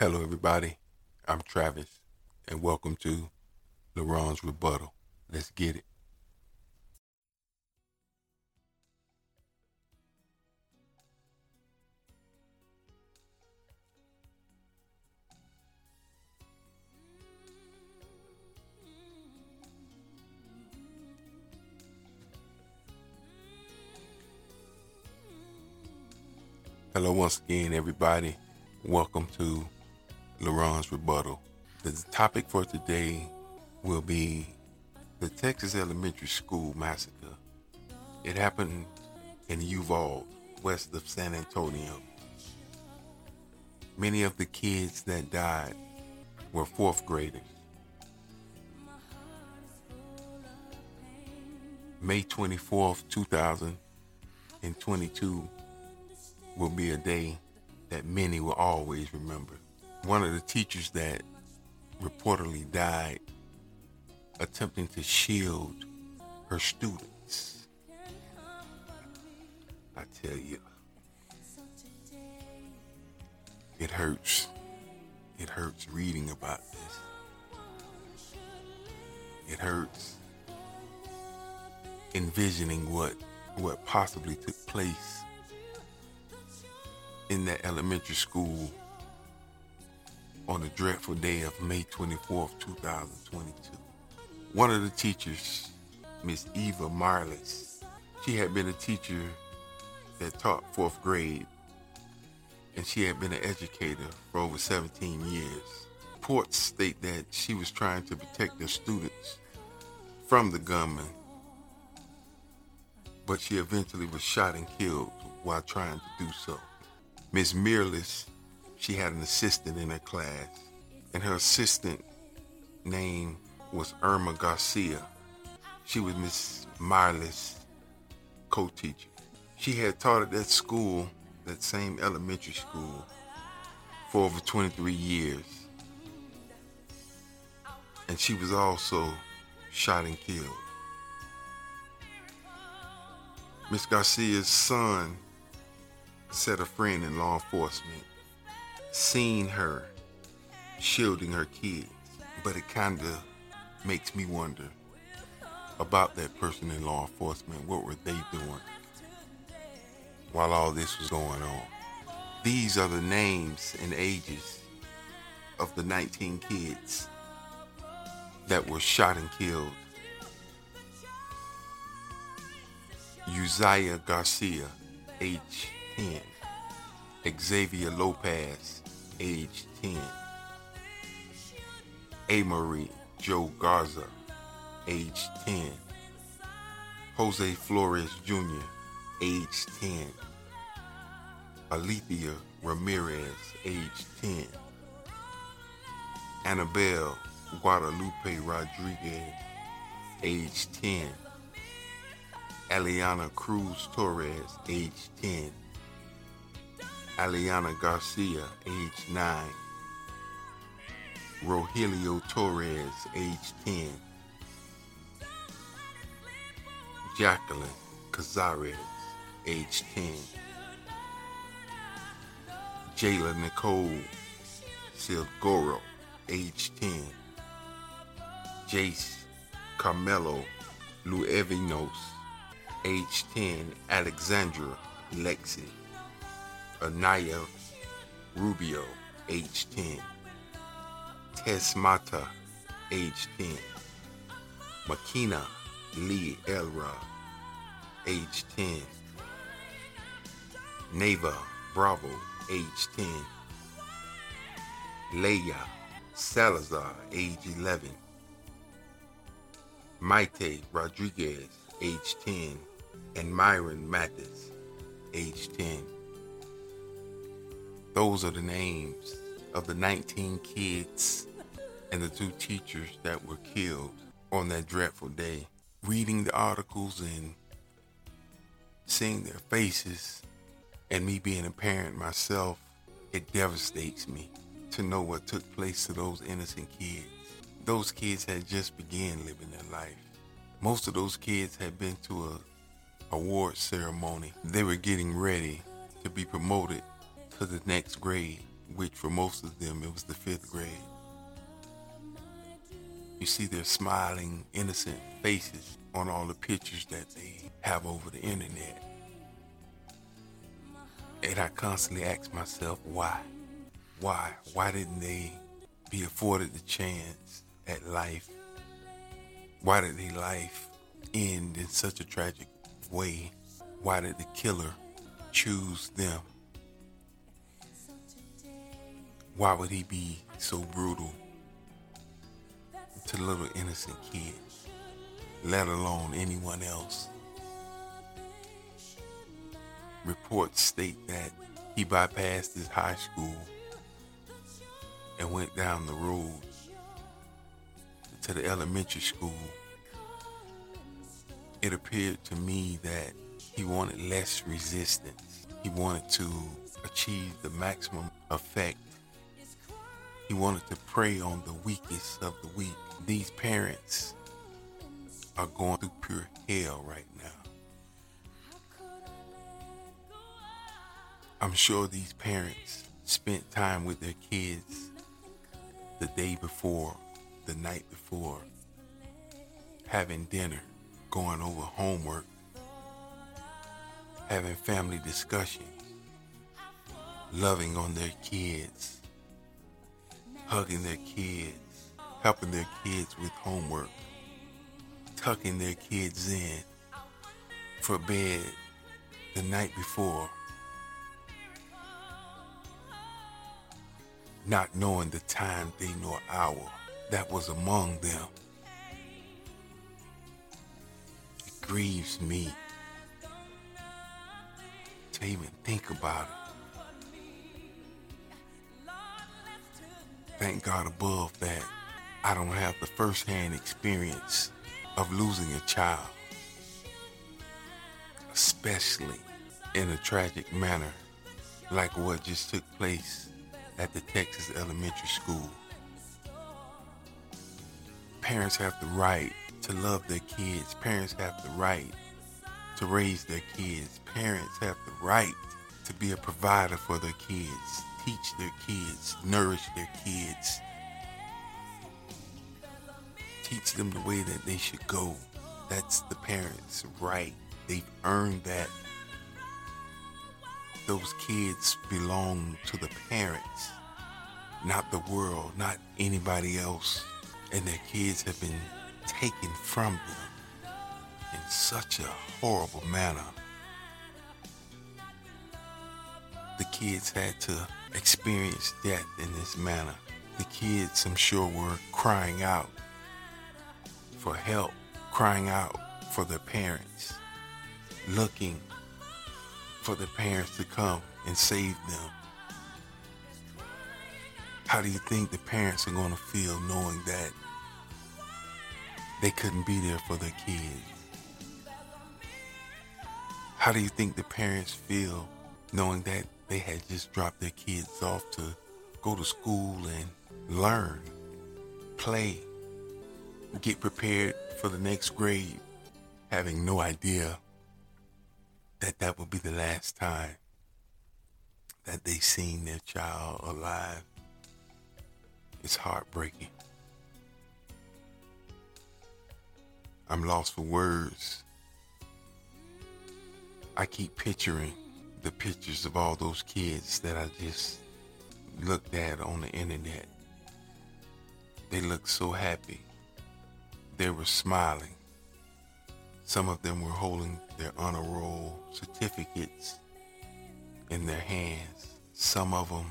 Hello, everybody. I'm Travis, and welcome to LaRon's Rebuttal. Let's get it. Hello, once again, everybody. Welcome to LaRon's Rebuttal. The topic for today will be the Texas Elementary School Massacre. It happened in Uvalde, west of San Antonio. Many of the kids that died were fourth graders. May 24th, 2022 will be a day that many will always remember. One of the teachers that reportedly died attempting to shield her students. I tell you, it hurts. It hurts reading about this. It hurts envisioning what what possibly took place in that elementary school on the dreadful day of May 24th, 2022. One of the teachers, Miss Eva Mireles, she had been a teacher that taught fourth grade, and she had been an educator for over 17 years. Reports state that she was trying to protect the students from the gunman, but she eventually was shot and killed while trying to do so. Miss Mireles, she had an assistant in her class, and her assistant name was Irma Garcia. She was Miss Mireles' co-teacher. She had taught at that school, that same elementary school, for over 23 years. And she was also shot and killed. Miss Garcia's son said a friend in law enforcement seen her shielding her kids, but it kind of makes me wonder about that person in law enforcement. What were they doing while all this was going on? These are the names and ages of the 19 kids that were shot and killed. Uziyah Garcia, age 10. Xavier Lopez, age 10. Amerie Jo Garza, age 10. Jose Flores Jr., age 10. Alithia Ramirez, age 10. Annabell Guadalupe Rodriguez, age 10. Eliahna Cruz Torres, age 10. Eliahna Garcia, age 9. Rojelio Torres, age 10. Jacklyn Cazares, age 10. Jailah Nicole Silguero, age 10. Jayce Carmelo Luevanos, age 10. Alexandria Lexi. Aniyah Rubio, age 10. Tess Mata, age 10. Makenna Lee Elrod, age 10. Nevaeh Bravo, age 10. Leia Salazar, age 11. Maite Rodriguez, age 10. And Myron Mathis, age 10. Those are the names of the 19 kids and the two teachers that were killed on that dreadful day. Reading the articles and seeing their faces, and me being a parent myself, it devastates me to know what took place to those innocent kids. Those kids had just began living their life. Most of those kids had been to a award ceremony. They were getting ready to be promoted to the next grade. which for most of them it was the fifth grade. You see their smiling, innocent faces on all the pictures that they have over the internet. And I constantly ask myself, why? Why? Why didn't they be afforded the chance at life? Why did their life end in such a tragic way? Why did the killer choose them? Why would he be so brutal to the little innocent kid, let alone anyone else? Reports state that he bypassed his high school and went down the road to the elementary school. It appeared to me that he wanted less resistance. He wanted to achieve the maximum effect he wanted to prey on the weakest of the weak. These parents are going through pure hell right now. I'm sure these parents spent time with their kids the day before, the night before, having dinner, going over homework, having family discussions, loving on their kids hugging their kids, helping their kids with homework, tucking their kids in for bed the night before, not knowing the time, day, nor hour that was among them. It grieves me to even think about it. Thank God above that I don't have the firsthand experience of losing a child, especially in a tragic manner like what just took place at the Texas elementary school. Parents have the right to love their kids. Parents have the right to raise their kids. Parents have the right to be a provider for their kids teach their kids, nourish their kids, teach them the way that they should go. That's the parents' right. They've earned that. Those kids belong to the parents, not the world, not anybody else. And their kids have been taken from them in such a horrible manner. The kids had to experienced death in this manner. The kids, I'm sure, were crying out for help, crying out for their parents, looking for their parents to come and save them. How do you think the parents are going to feel knowing that they couldn't be there for their kids? How do you think the parents feel knowing that they had just dropped their kids off to go to school and learn, play, get prepared for the next grade, having no idea that that would be the last time that they seen their child alive. It's heartbreaking. I'm lost for words. I keep picturing the pictures of all those kids that I just looked at on the internet. They looked so happy. They were smiling. Some of them were holding their honor roll certificates in their hands. Some of them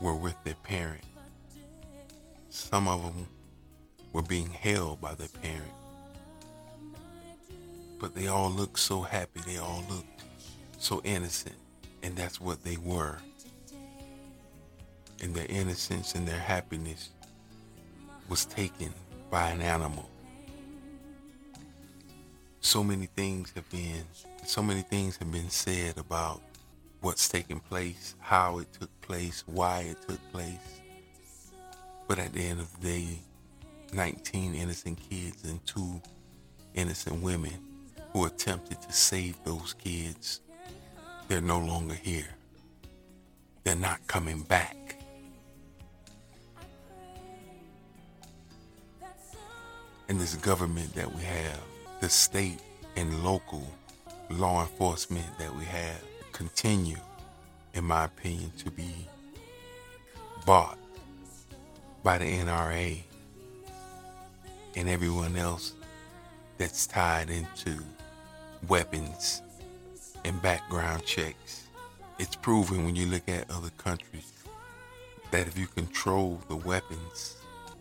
were with their parent. Some of them were being held by their parent. But they all looked so happy. They all looked so innocent, and that's what they were. And their innocence and their happiness was taken by an animal. So many things have been, so many things have been said about what's taking place, how it took place, why it took place. But at the end of the day, 19 innocent kids and two innocent women who attempted to save those kids they're no longer here. They're not coming back. And this government that we have, the state and local law enforcement that we have, continue, in my opinion, to be bought by the NRA and everyone else that's tied into weapons and background checks. It's proven when you look at other countries that if you control the weapons,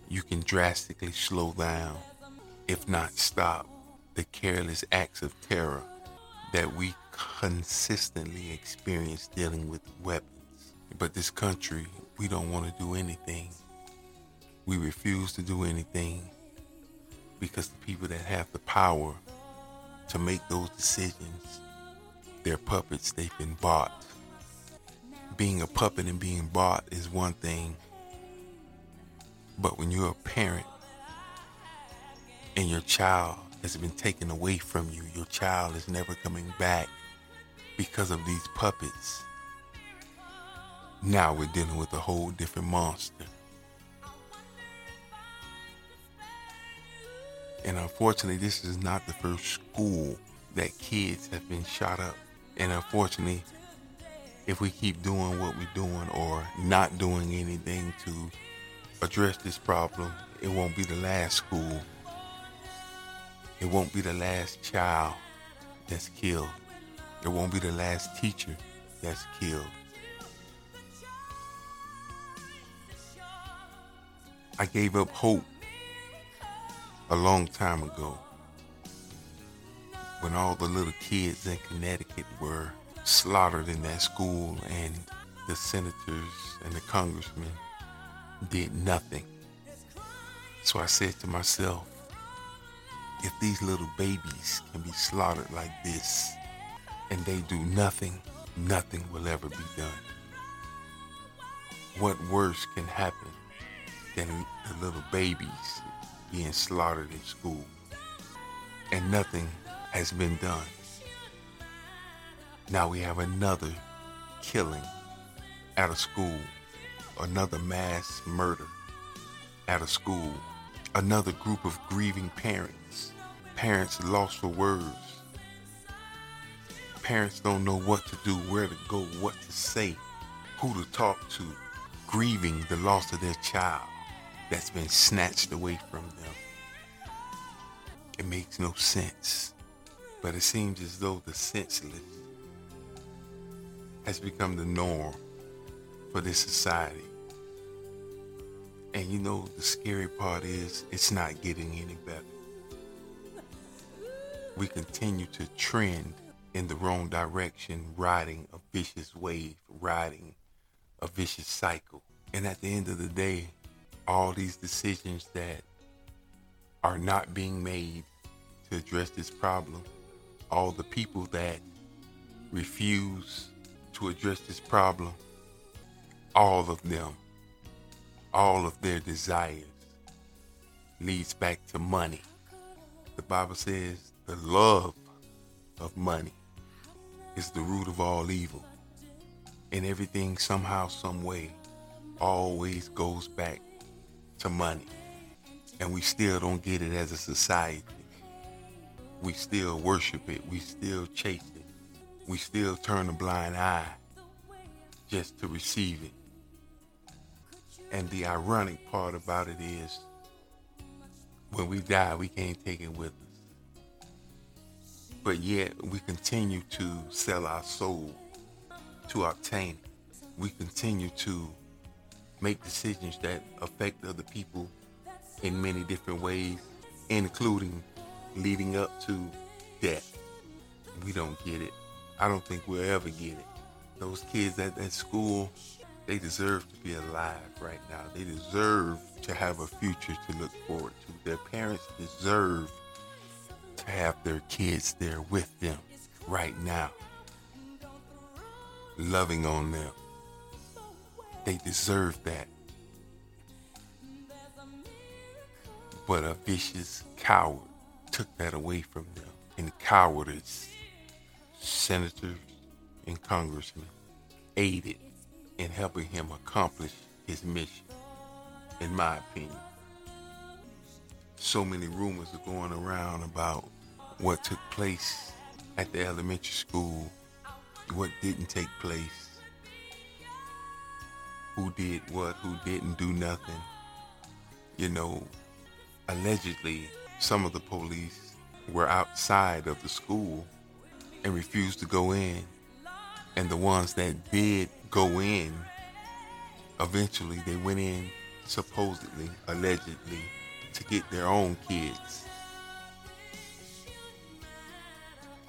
you can drastically slow down, if not stop, the careless acts of terror that we consistently experience dealing with weapons. But this country, we don't want to do anything. We refuse to do anything because the people that have the power to make those decisions, they're puppets, they've been bought. Being a puppet and being bought is one thing, but when you're a parent and your child has been taken away from you, your child is never coming back because of these puppets. Now we're dealing with a whole different monster. And unfortunately, this is not the first school that kids have been shot up. And unfortunately, if we keep doing what we're doing or not doing anything to address this problem, it won't be the last school. It won't be the last child that's killed. It won't be the last teacher that's killed. I gave up hope a long time ago when all the little kids in Connecticut were slaughtered in that school and the senators and the congressmen did nothing. So I said to myself, if these little babies can be slaughtered like this and they do nothing, nothing will ever be done. What worse can happen than the little babies being slaughtered in school, and nothing has been done. Now we have another killing at a school, another mass murder at a school, another group of grieving parents, parents lost for words. Parents don't know what to do, where to go, what to say, who to talk to, grieving the loss of their child that's been snatched away from them. It makes no sense, but it seems as though the senseless has become the norm for this society. And you know, the scary part is it's not getting any better. We continue to trend in the wrong direction, riding a vicious wave, riding a vicious cycle. And at the end of the day, all these decisions that are not being made to address this problem, all the people that refuse to address this problem, all of them, all of their desires leads back to money. The Bible says the love of money is the root of all evil. And everything somehow, some way, always goes back to money. And we still don't get it as a society. We still worship it. We still chase it. We still turn a blind eye just to receive it. And the ironic part about it is when we die, we can't take it with us. But yet we continue to sell our soul to obtain it. We continue to make decisions that affect other people in many different ways, including leading up to death. We don't get it. I don't think we'll ever get it. Those kids at that school, they deserve to be alive right now. They deserve to have a future to look forward to. Their parents deserve to have their kids there with them right now, loving on them. They deserve that. But a vicious coward took that away from them. And cowardice, senators and congressmen aided in helping him accomplish his mission, in my opinion. so many rumors are going around about what took place at the elementary school, what didn't take place, who did what, who didn't do nothing. You know, allegedly, some of the police were outside of the school and refused to go in. And the ones that did go in, eventually they went in supposedly, allegedly, to get their own kids.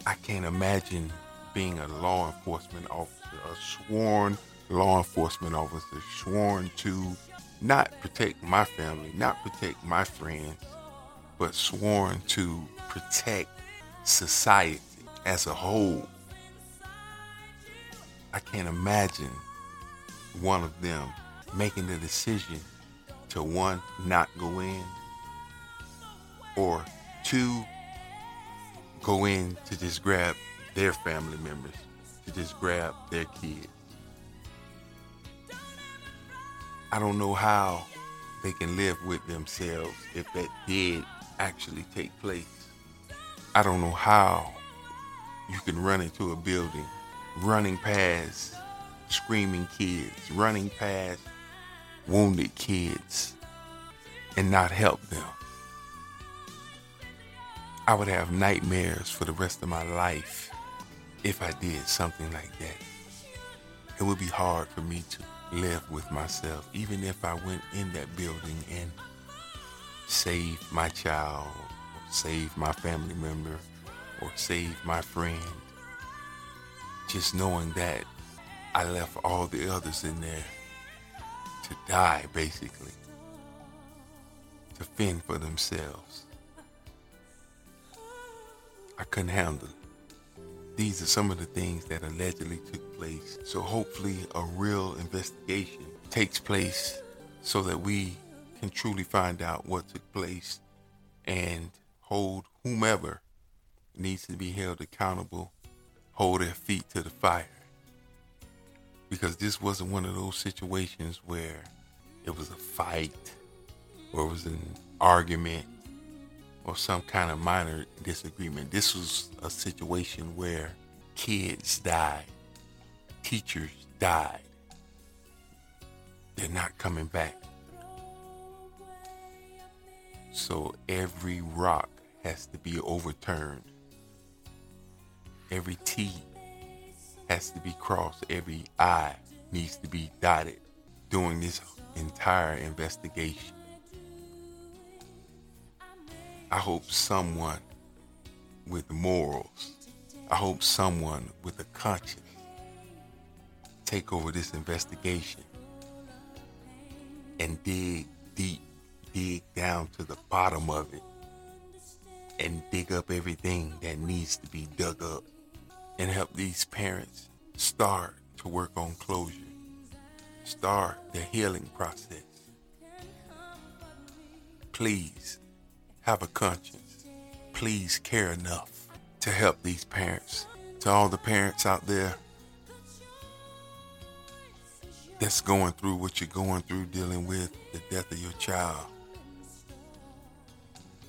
I can't imagine being a law enforcement officer, a sworn law enforcement officer, sworn to not protect my family, not protect my friends, but sworn to protect society as a whole. I can't imagine one of them making the decision to one, not go in, or two, go in to just grab their family members, to just grab their kids. I don't know how they can live with themselves if that did actually take place. I don't know how you can run into a building, running past screaming kids, running past wounded kids, and not help them. I would have nightmares for the rest of my life if I did something like that. It would be hard for me to live with myself, even if I went in that building and saved my child, or saved my family member, or save my friend. Just knowing that I left all the others in there to die, basically, to fend for themselves. I couldn't handle it. These are some of the things that allegedly took place. So hopefully a real investigation takes place so that we can truly find out what took place and hold whomever needs to be held accountable, hold their feet to the fire. Because this wasn't one of those situations where it was a fight or it was an argument or some kind of minor disagreement. This was a situation where kids died, teachers died. They're not coming back. So every rock has to be overturned. Every T has to be crossed. Every I needs to be dotted during this entire investigation. I hope someone with morals, I hope someone with a conscience take over this investigation and dig deep, dig down to the bottom of it and dig up everything that needs to be dug up and help these parents start to work on closure, start the healing process. Please have a conscience. Please care enough to help these parents. To all the parents out there that's going through what you're going through dealing with the death of your child.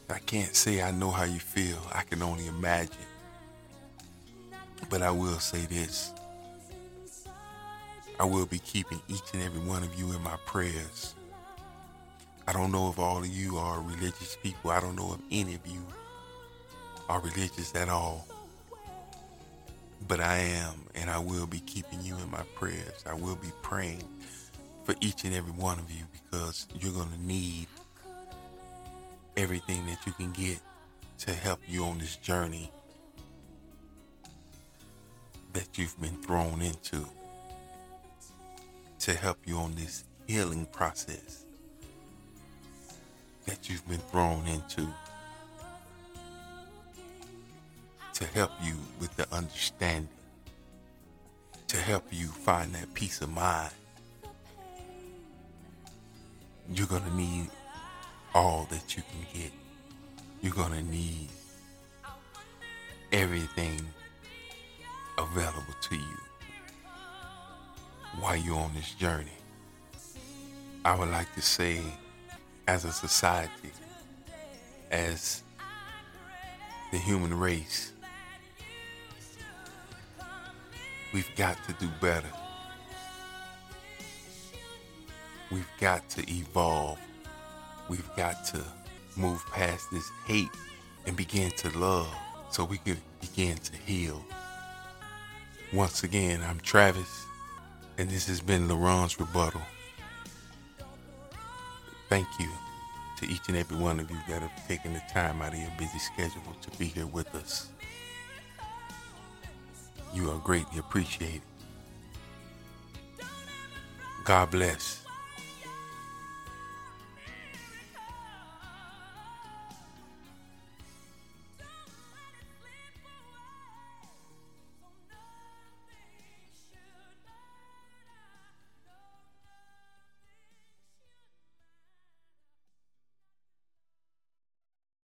I can't say I know how you feel. I can only imagine. But I will say this. I will be keeping each and every one of you in my prayers. I don't know if all of you are religious people. I don't know if any of you are religious at all. But I am, and I will be keeping you in my prayers. I will be praying for each and every one of you because you're going to need everything that you can get to help you on this journey that you've been thrown into, to help you on this healing process that you've been thrown into to help you with the understanding, to help you find that peace of mind. You're going to need all that you can get. You're going to need everything available to you while you're on this journey. I would like to say as a society, as the human race, we've got to do better. We've got to evolve. We've got to move past this hate and begin to love so we can begin to heal. Once again, I'm Travis, and this has been LaRon's Rebuttal. Thank you to each and every one of you that have taken the time out of your busy schedule to be here with us. You are greatly appreciated. God bless.